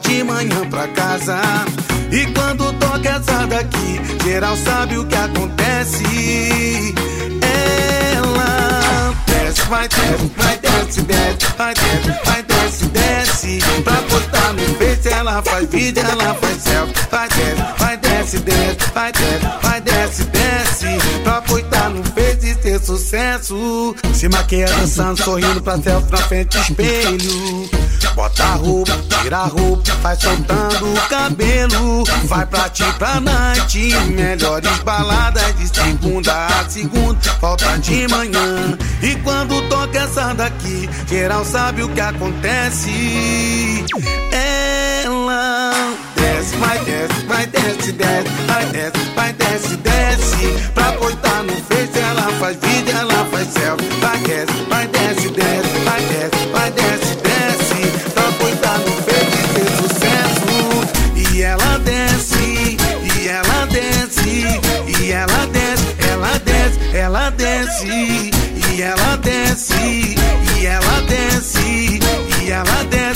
de manhã pra casa. E quando toca essa daqui, geral sabe o que acontece. Ela desce, vai desce, vai desce, desce, vai desce, vai desce, desce. Pra postar no Face, ela faz vídeo, ela faz selfie. Vai desce, vai desce, desce, vai desce, vai desce, desce. Pra postar no Face e ter sucesso. Se maquia dançando, sorrindo pra selfie na frente do espelho. Bota a roupa, tira a roupa, vai soltando o cabelo. Vai pra ti pra night, melhores baladas de segunda a segunda, volta de manhã. E quando toca essa daqui, geral sabe o que acontece. Ela desce, vai desce, vai desce, desce, vai desce, vai desce, desce. Pra postar no Face, ela faz vídeo, ela faz selfie. Vai desce, vai desce, desce, e ela desce, e ela desce, e ela desce,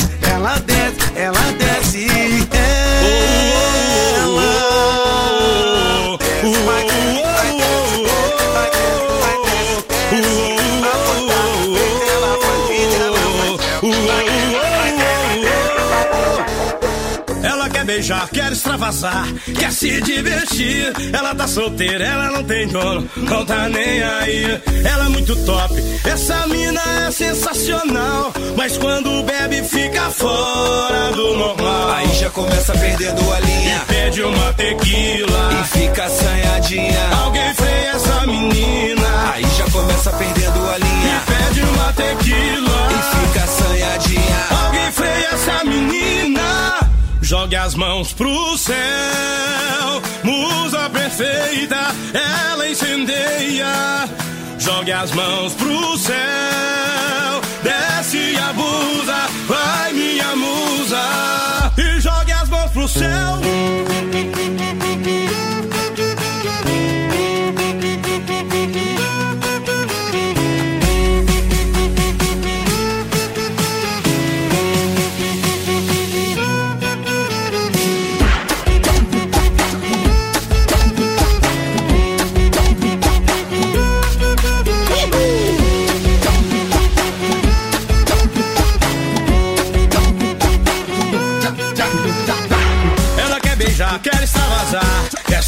extravasar, quer se divertir. Ela tá solteira, ela não tem dono, não tá nem aí. Ela é muito top, essa mina é sensacional. Mas quando bebe, fica fora do normal. Aí já começa perdendo a linha Pede uma tequila, Jogue as mãos pro céu, musa perfeita, ela incendeia. Jogue as mãos pro céu, desce e abusa, vai minha musa. E jogue as mãos pro céu.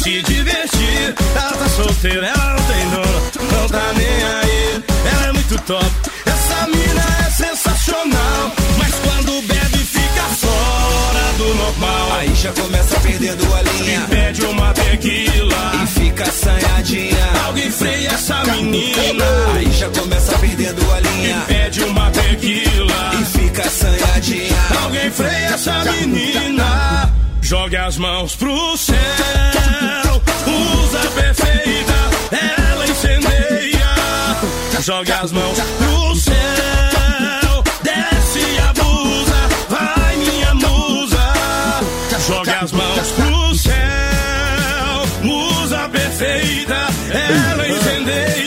Se divertir. Ela tá solteira, ela não tem dono, não tá nem aí. Ela é muito top, essa mina é sensacional. Mas quando bebe, fica fora do normal. Aí já começa perdendo a linha Pede uma tequila, e fica assanhadinha. alguém freia essa menina. Aí já começa perdendo a linha Pede uma tequila, e fica assanhadinha. alguém freia essa menina. Jogue as mãos pro céu, usa perfeita, ela incendeia. Jogue as mãos pro céu, desce e abusa, vai minha musa. Jogue as mãos pro céu, musa perfeita, ela incendeia.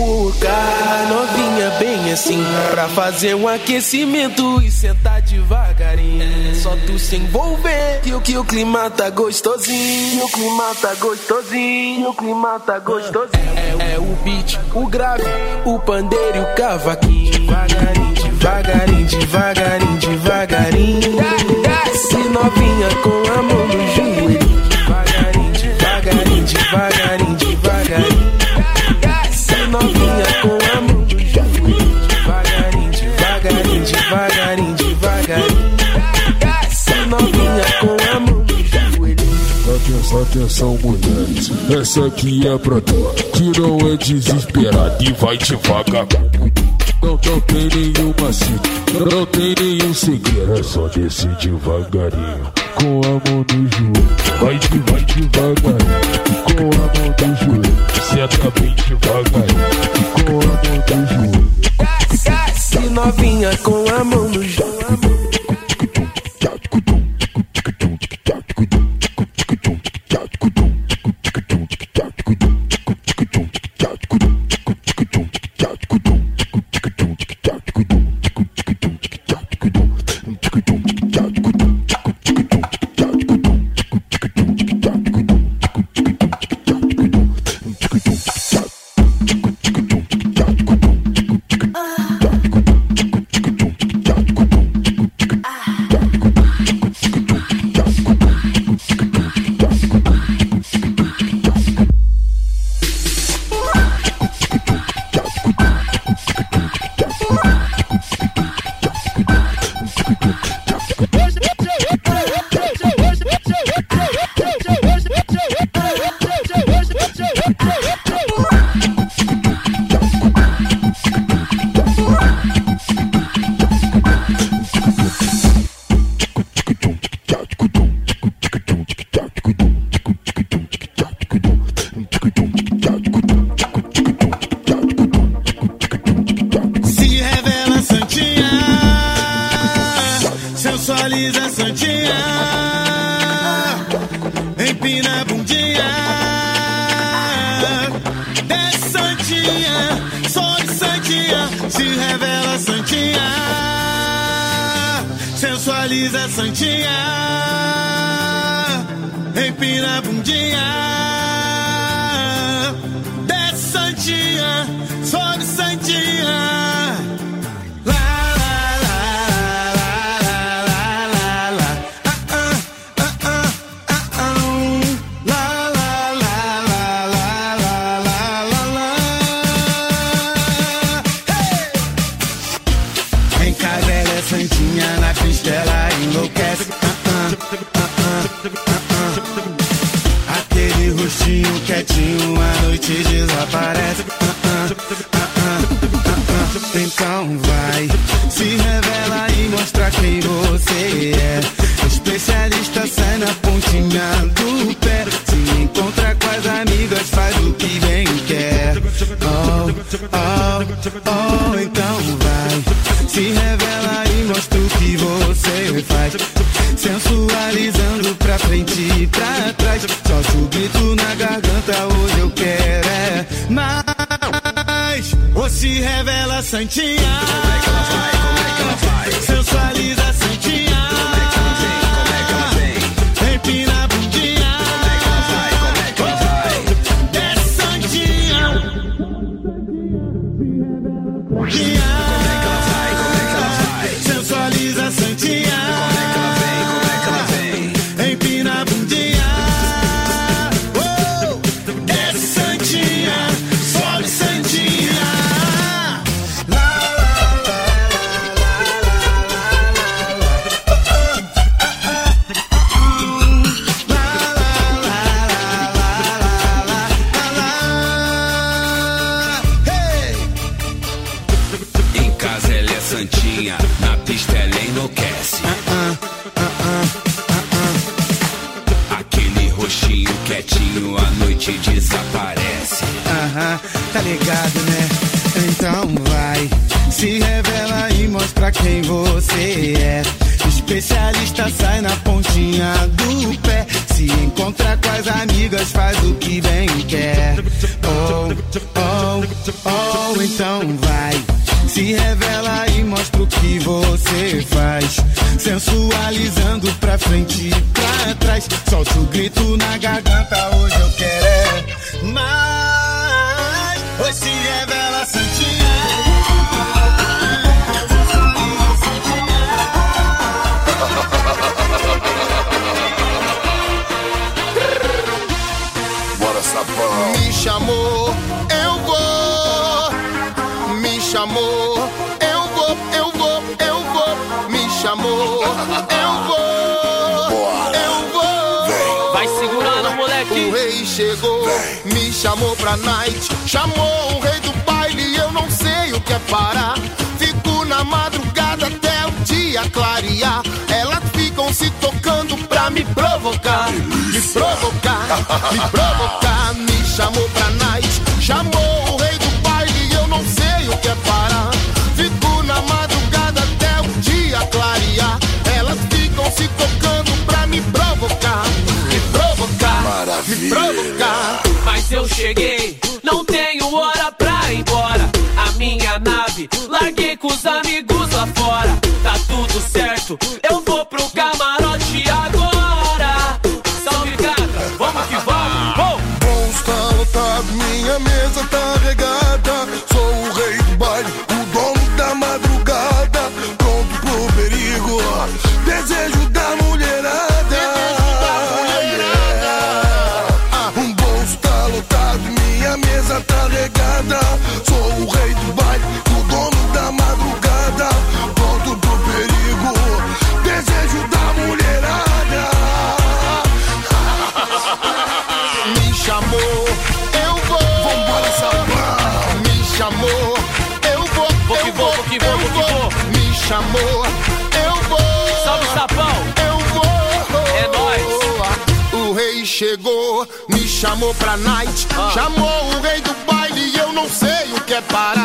Convocar a novinha bem assim Pra fazer um aquecimento e sentar devagarinho. Só tu se envolver que o que o clima tá gostosinho O clima tá gostosinho, o clima tá gostosinho. É, é o beat, o grave, o pandeiro e o cavaquinho. Devagarinho, devagarinho, devagarinho, devagarinho. Desce novinha com a mão no Atenção, mulheres. Essa aqui é pra tu, que não é desesperada e vai devagar. não, não tem nenhuma cena, não, tem nenhum segredo. É só descer devagarinho, com a mão no joelho. Vai, de, vai devagarinho, com a mão no joelho. Senta bem devagarinho, com a mão no joelho. Se novinha com a mão no joelho. Elisa é Santinha, empina a bundinha. Se revela e mostra quem você é. Especialista sai na pontinha do pé. Se encontra com as amigas, faz o que bem quer. Oh, oh, oh, então vai. Se revela e mostra o que você faz. Sensualizando pra frente e pra trás. Só o na garganta, hoje eu quero é mais se revela santinha. Como é que ela vai? Como é que ela vai? tá ligado, né? Então vai, se revela e mostra quem você Eu vou, eu vou, eu vou. Me chamou. Eu vou. Eu vou. Vem. Vai segurando, moleque. O rei chegou. Me chamou pra night. Chamou o rei do baile. Eu não sei o que é parar. Fico na madrugada até o dia clarear. Elas ficam se tocando pra me provocar. Me provocar. me provocar. Me chamou pra night. Chamou. se tocando pra me provocar. Me provocar, Maravilha. me provocar. Mas eu cheguei, não tenho hora pra ir embora. A minha nave, larguei com os amigos lá fora. Tá tudo certo, eu vou. separar.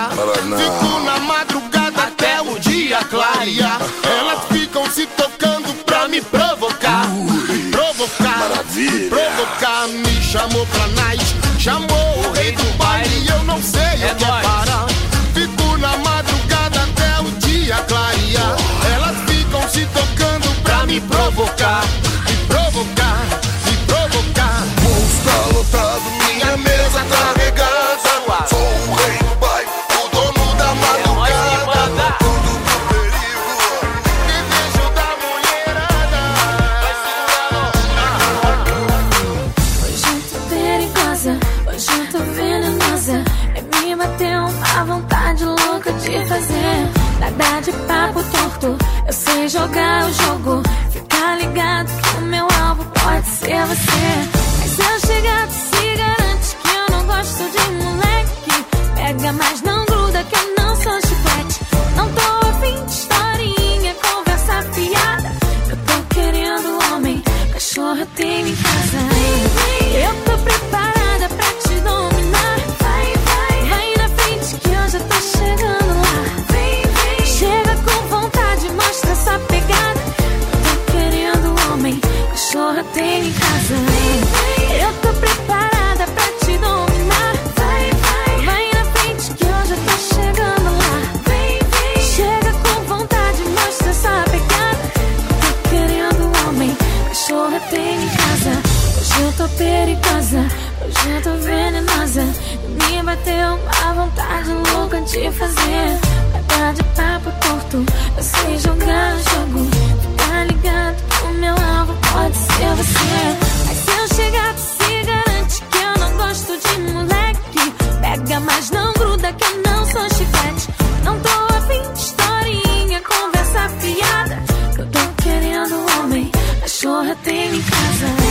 porra tem em casa. Hoje eu tô perigosa, hoje eu tô venenosa. Me bateu uma vontade louca de fazer. Nada de papo torto. eu sei jogar o jogo. Tá ligado que o meu alvo pode ser você. Mas se eu chegar, tu se garante que eu não gosto de moleque. Pega, mas não gruda que eu não sou chiclete. Não tô afim de historinha, conversa fiada cachorra tem em casa.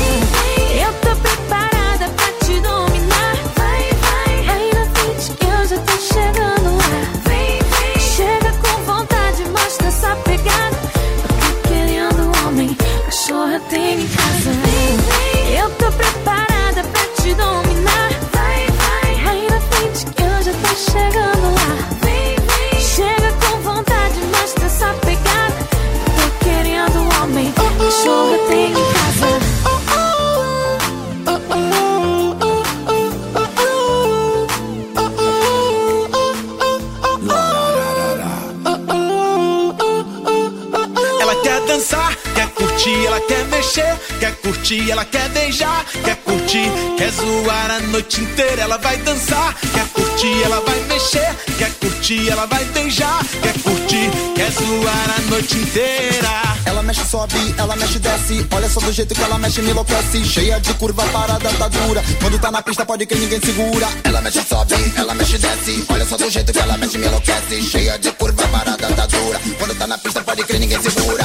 mexer, quer curtir, ela quer beijar, quer curtir, quer zoar a noite inteira, ela vai dançar, quer curtir, ela vai mexer, quer curtir, ela vai beijar, quer curtir, quer zoar a noite inteira. Ela mexe, sobe, ela mexe, desce, olha só do jeito que ela mexe, me enlouquece, cheia de curva, parada tá dura, quando tá na pista pode que ninguém segura. Ela mexe, sobe, ela mexe, desce, olha só do jeito que ela mexe, me enlouquece, cheia de curva, parada tá dura, quando tá na pista pode que ninguém segura.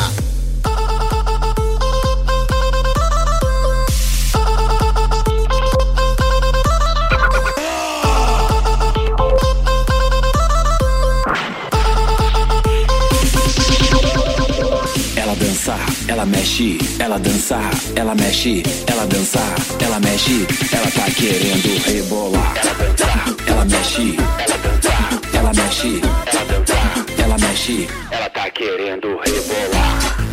Ela mexe, ela dança, ela mexe, ela dança, ela mexe, ela tá querendo rebolar. Ela mexe, ela mexe, ela mexe, ela tá querendo rebolar.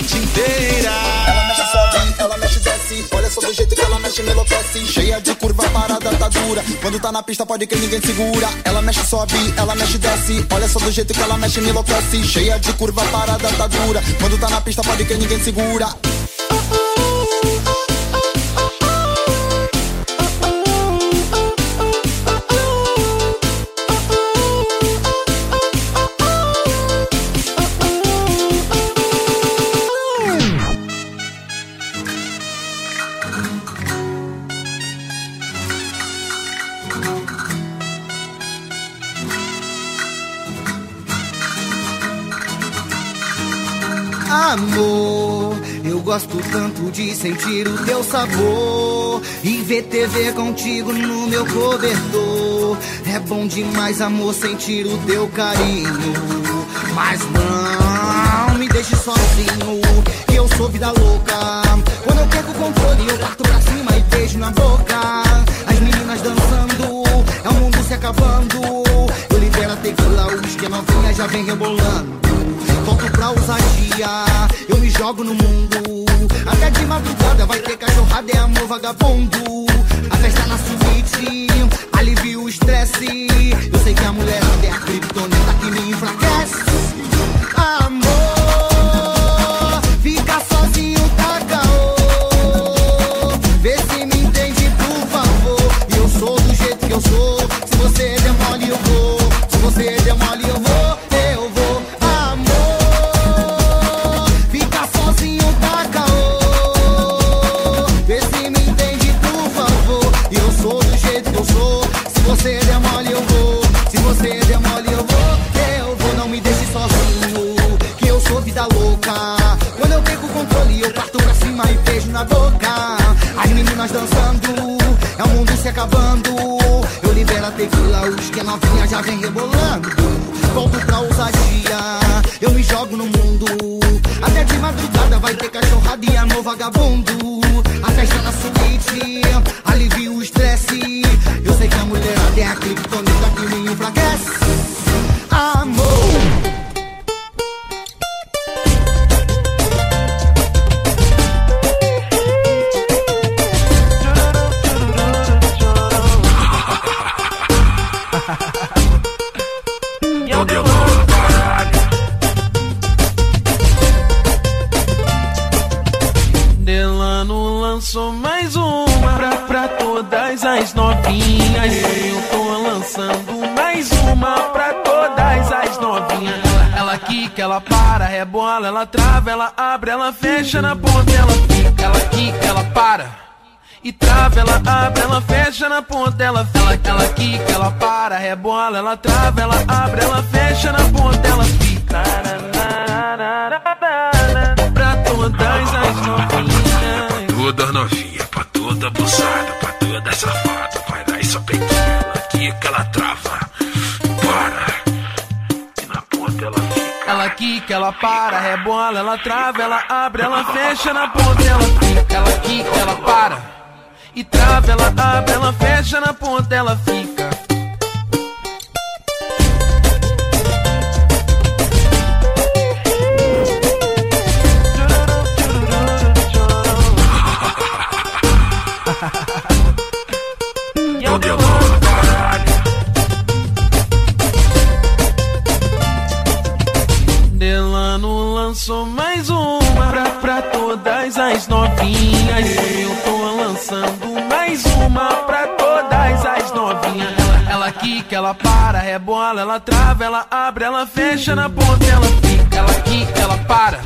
Noite inteira. Ela mexe sobe, ela mexe desce. Olha só do jeito que ela mexe, me enlouquece. Cheia de curva, parada tá dura. Quando tá na pista, pode que ninguém segura. Ela mexe sobe, ela mexe desce. Olha só do jeito que ela mexe, me enlouquece. Cheia de curva, parada tá dura. Quando tá na pista, pode que ninguém segura. Amor, eu gosto tanto de sentir o teu sabor e ver TV contigo no meu cobertor. É bom demais, amor, sentir o teu carinho. Mas não me deixe sozinho, que eu sou vida louca. Quando eu perco o controle, eu parto pra cima e beijo na boca. As meninas dançando, é o mundo se acabando. Eu libero a tequila, uísque, a novinha já vem rebolando. Volto pra ousadia, eu me jogo no mundo. Até de madrugada vai ter cachorrada, é amor vagabundo. A festa na suíte, alivia o estresse. Eu sei que a mulher é a criptonita que me enfraquece. Amor, vem rebolando. Volto pra ousadia, eu me jogo no mundo. Até de madrugada vai ter cachorrada e amor vagabundo. Ela quica, ela para, rebola, ela trava, ela abre, ela fecha na ponta, ela fica. Ela quica, ela para. E trava, ela abre, ela fecha na ponta, ela ela, ela quica, ela para, rebola, ela trava, ela abre, ela fecha na ponta, ela fica. Pra todas as novinhas. Toda novinha, pra toda abusada, pra toda safada. Vai lá e só aqui que ela Ela quica, ela para, rebola, ela trava, ela abre, ela fecha na ponta, ela fica. Ela quica, ela para. E trava, ela abre, ela fecha na ponta, ela fica. Sou mais uma pra, pra todas as novinhas. Eu tô lançando mais uma pra todas as novinhas. Ela, ela quica, ela para, é rebola, ela trava, ela abre, ela fecha na ponta, ela fica. Ela quica, ela para.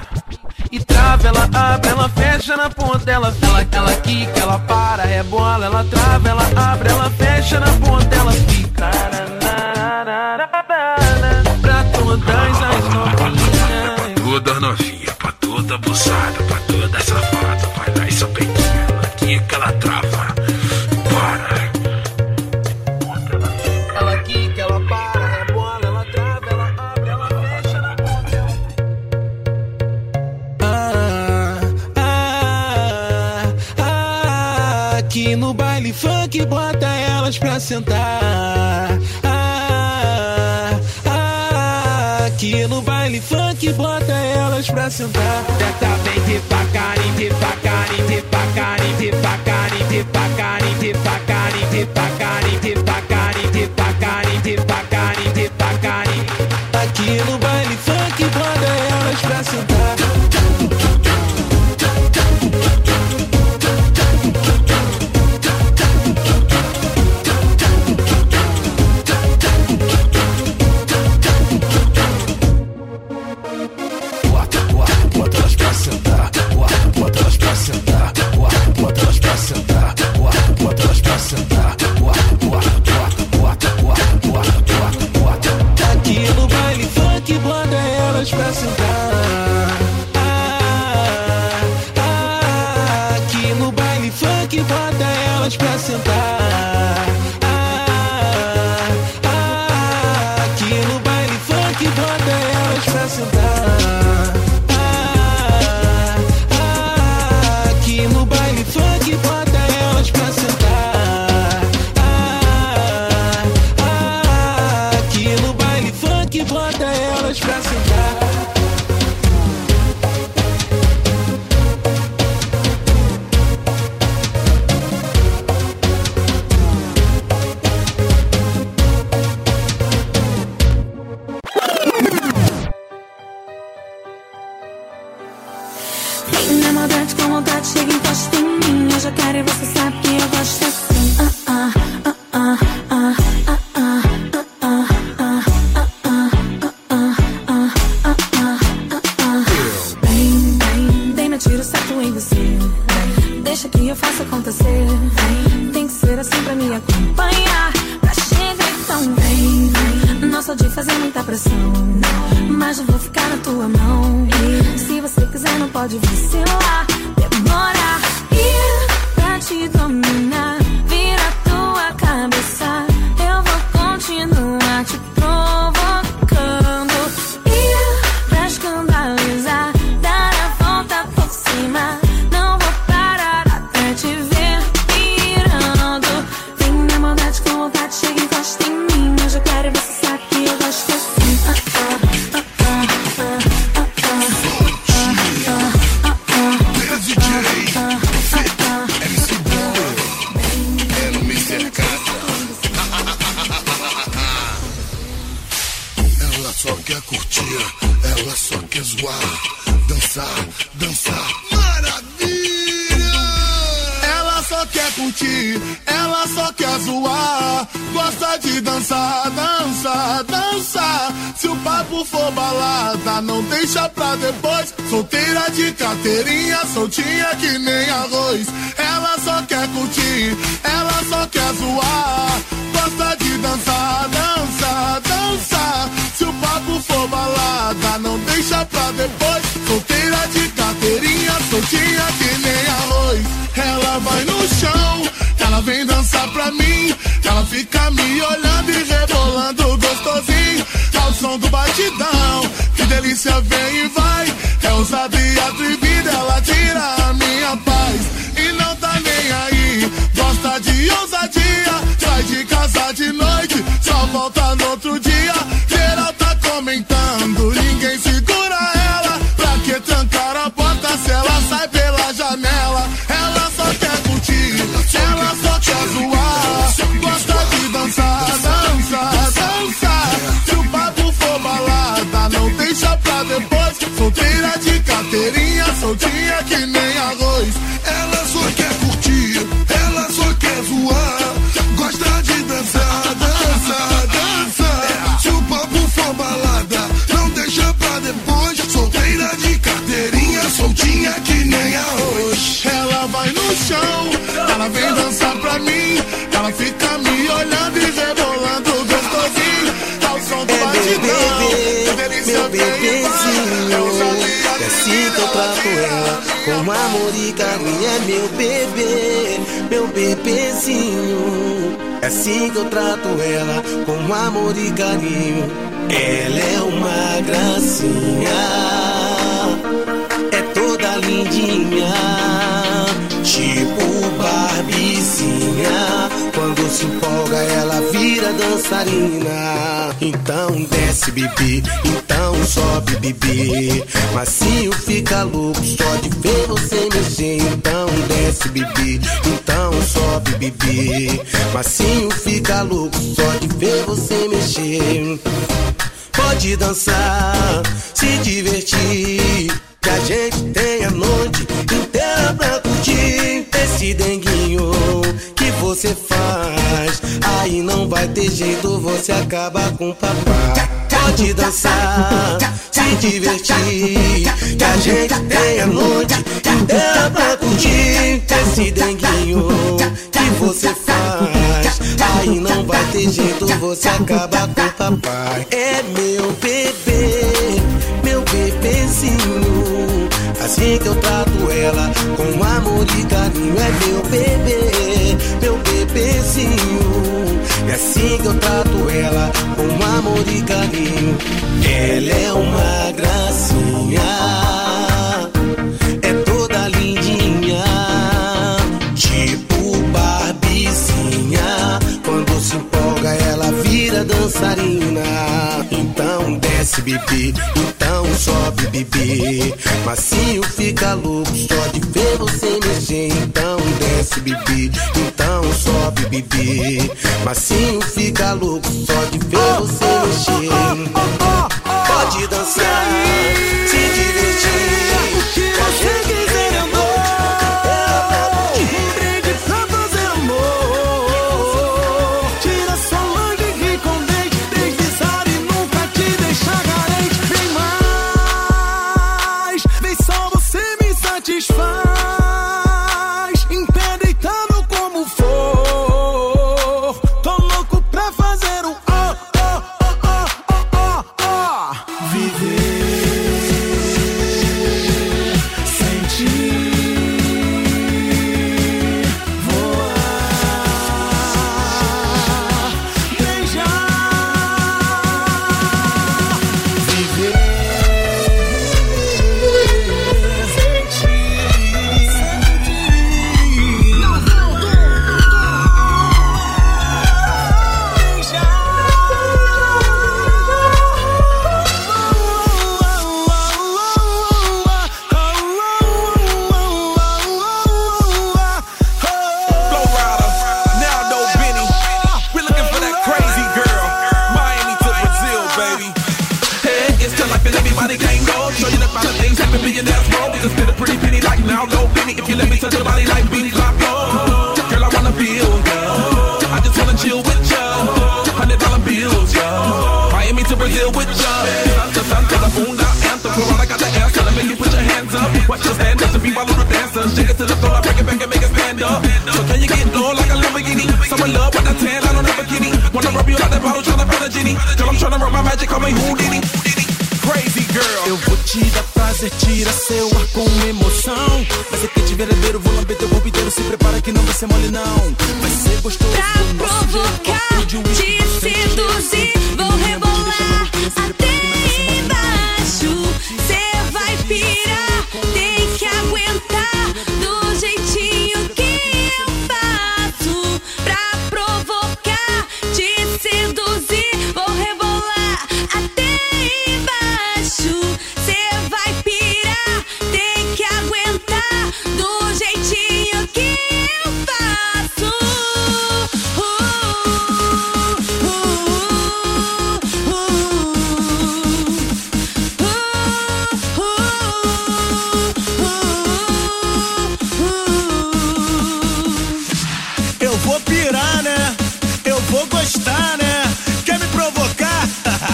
E trava, ela abre, ela fecha na ponta, ela fica. ela quica, ela para, é rebola, ela trava, ela abre, ela fecha na ponta, ela fica. usada pra toda safada. Vai lá e só peidinha, ela que ela trava. Para. Ela aqui, que ela para, É rebola, ela trava, ela abre, ela fecha, ela come. Ah, ah, ah, ah, ah aqui no baile funk bota elas pra sentar. Hoje no baile funk bota elas pra sentar. Teta vem devagarinho, devagarinho, devagarinho, devagarinho, de devagarinho, devagarinho, devagarinho, devagarinho, devagarinho. carteirinha soltinha que nem arroz. Ela só quer curtir, ela só quer zoar. Gosta de dançar, dançar, dançar. Se o papo for balada, não deixa pra depois. Solteira de carteirinha soltinha que nem arroz. Ela vai no chão, ela vem dançar pra mim. Ela fica me olhando e rebolando gostosinho. Tá o som do batidão, que delícia vem e vai. É ousadia, driblagem. de só volta no com amor e carinho. É meu bebê, meu bebezinho. É assim que eu trato ela, com amor e carinho. Ela é uma gracinha, é toda lindinha, tipo Barbizinha. Quando se empolga, ela dançarina. Então desce, bebê, então sobe, bebê. Macio fica louco só de ver você mexer. Então desce, bebê, então sobe, bebê. Macio fica louco só de ver você mexer. Pode dançar, se divertir. Que a gente tem a noite inteira pra curtir esse denguinho que você faz. Aí não vai ter jeito, você acaba com papai. Pode dançar, se divertir. Que a gente tem a noite inteira pra curtir esse denguinho que você faz. Aí não vai ter jeito, você acaba com papai. É meu bebê, meu bebezinho. Assim que eu trato ela, com amor e carinho. É meu bebê, meu bebezinho. É assim que eu trato ela, com amor e carinho. Ela é uma gracinha, é toda lindinha, tipo Barbizinha. Quando se empolga, ela vira dançarina. Então desce, bebê, então sobe, bebê. Macio fica louco só de ver você mexer. Então desce, bebê, então sobe, bebê. Macio fica louco só de ver você mexer. Pode dançar, se divertir. Genie. Girl, I'm tryna work my magic, call me Houdini. Crazy girl. Eu vou te dar prazer, tira seu ar com emoção. Vai ser quente verdadeiro, vou lamber teu corpo inteiro. Se prepara que não vai ser mole, não. Vai ser gostoso. Pra jeito, provocar, te seduzir, vou rebolar até embaixo. Cê vai pirar, Eu vou pirar, né? Eu vou gostar, né? Quer me provocar?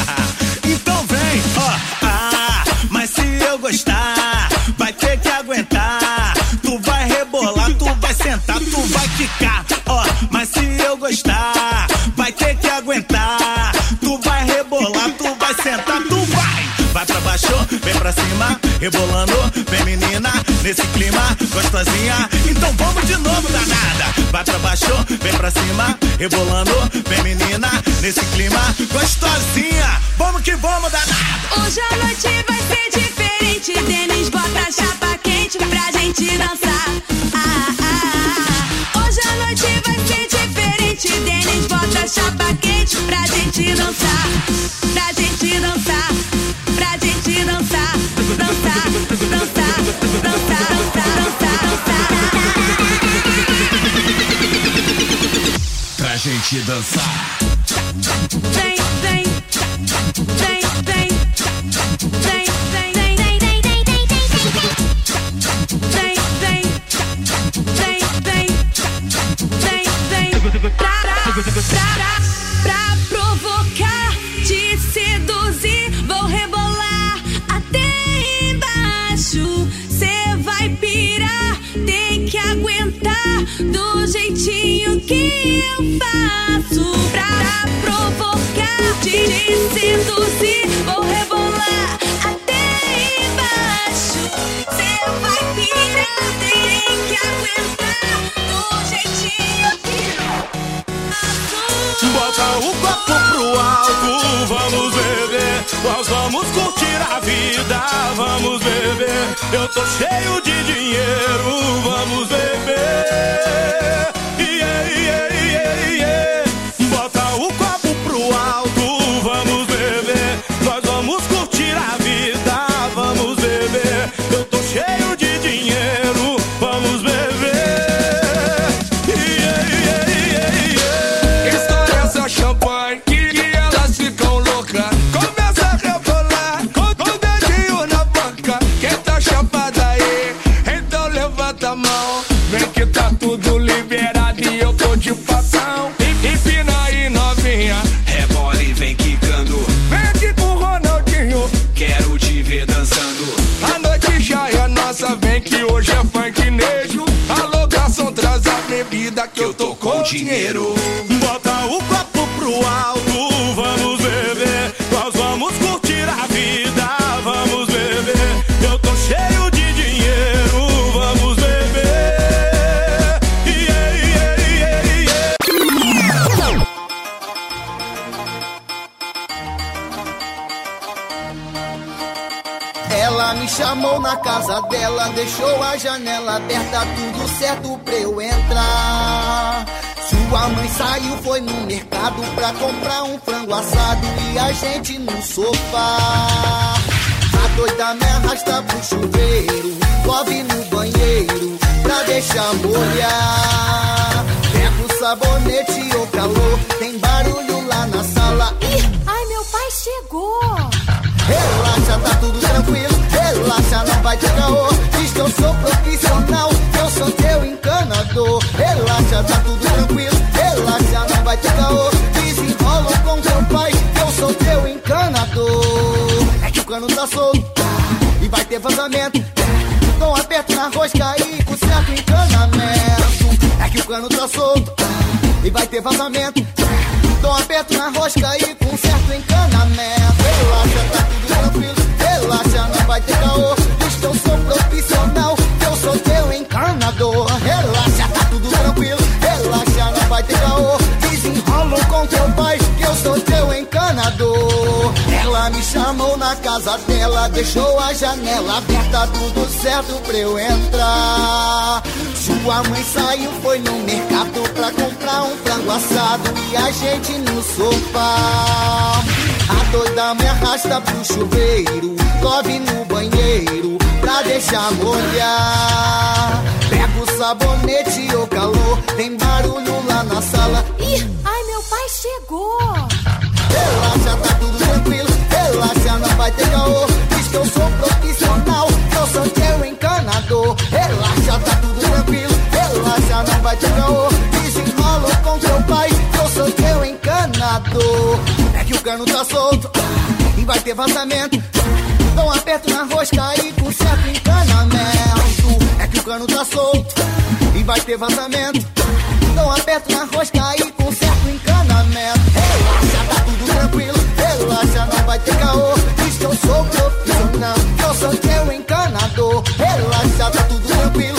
então vem, ó. Ah, mas se eu gostar, vai ter que aguentar. Tu vai rebolar, tu vai sentar, tu vai ficar. Ó, mas se eu gostar, vai ter que aguentar. Tu vai rebolar, tu vai sentar, tu vai. vai pra baixo, vem pra cima, rebolando, vem menina, nesse clima, gostosinha. Então vamos de novo, danada. Vai pra baixo, vem pra cima, rebolando, vem menina, nesse clima, gostosinha. Vamos que vamos, danada. Hoje a noite vai ser diferente. Denis bota chapa quente pra gente dançar. Ah, ah, ah. Hoje a noite vai ser diferente. Denis bota chapa quente pra gente dançar. Pra gente dançar. Pra gente dançar. Vem, vem, vem, vem, eu faço pra provocar, te, te seduzir, vou rebolar até embaixo. Cê vai pirar, tem que aguentar do jeitinho que eu faço. Bota o copo pro alto, vamos beber. Nós vamos curtir a vida, vamos beber. Eu tô cheio de dinheiro, vamos beber. Dinheiro. Gente no sofá. A doida me arrasta pro chuveiro, envolve no banheiro pra deixar molhar. Pega o sabonete, o calor, tem barulho lá na sala. Ih, Ai, meu pai chegou! Relaxa, tá tudo tranquilo. Relaxa, não vai ter caô. Diz que eu sou profissional, que eu sou teu encanador. Relaxa, tá tudo tranquilo. Relaxa, não vai ter caô. Que o cano tá solto e vai ter vazamento. Dou aperto na rosca e com certo encanamento. É que o cano tá solto e vai ter vazamento. Dou aperto na rosca e com certo encanamento. Ela me chamou na casa dela, deixou a janela aberta, tudo certo pra eu entrar. Sua mãe saiu, foi no mercado pra comprar um frango assado e a gente no sofá. A doida me arrasta pro chuveiro, love no banheiro pra deixar molhar. Pega o sabonete, o calor, tem barulho lá na sala. Ih, ai, meu pai chegou! Relaxa, vai ter caô. Diz que eu sou profissional, sou teu encanador. Relaxa, tá tudo tranquilo. Relaxa, não vai ter caô. Desenrola com teu pai, sou teu encanador. É que o cano tá solto e vai ter vazamento. Um aperto na rosca e com certo encanamento. É que o cano tá solto e vai ter vazamento. Um aperto na rosca e com certo encanamento. Relaxa, tá tudo tranquilo. Relaxa, não vai ter caô. Sou profissional. Eu sou teu encanador. Relaxa, tá tudo tranquilo.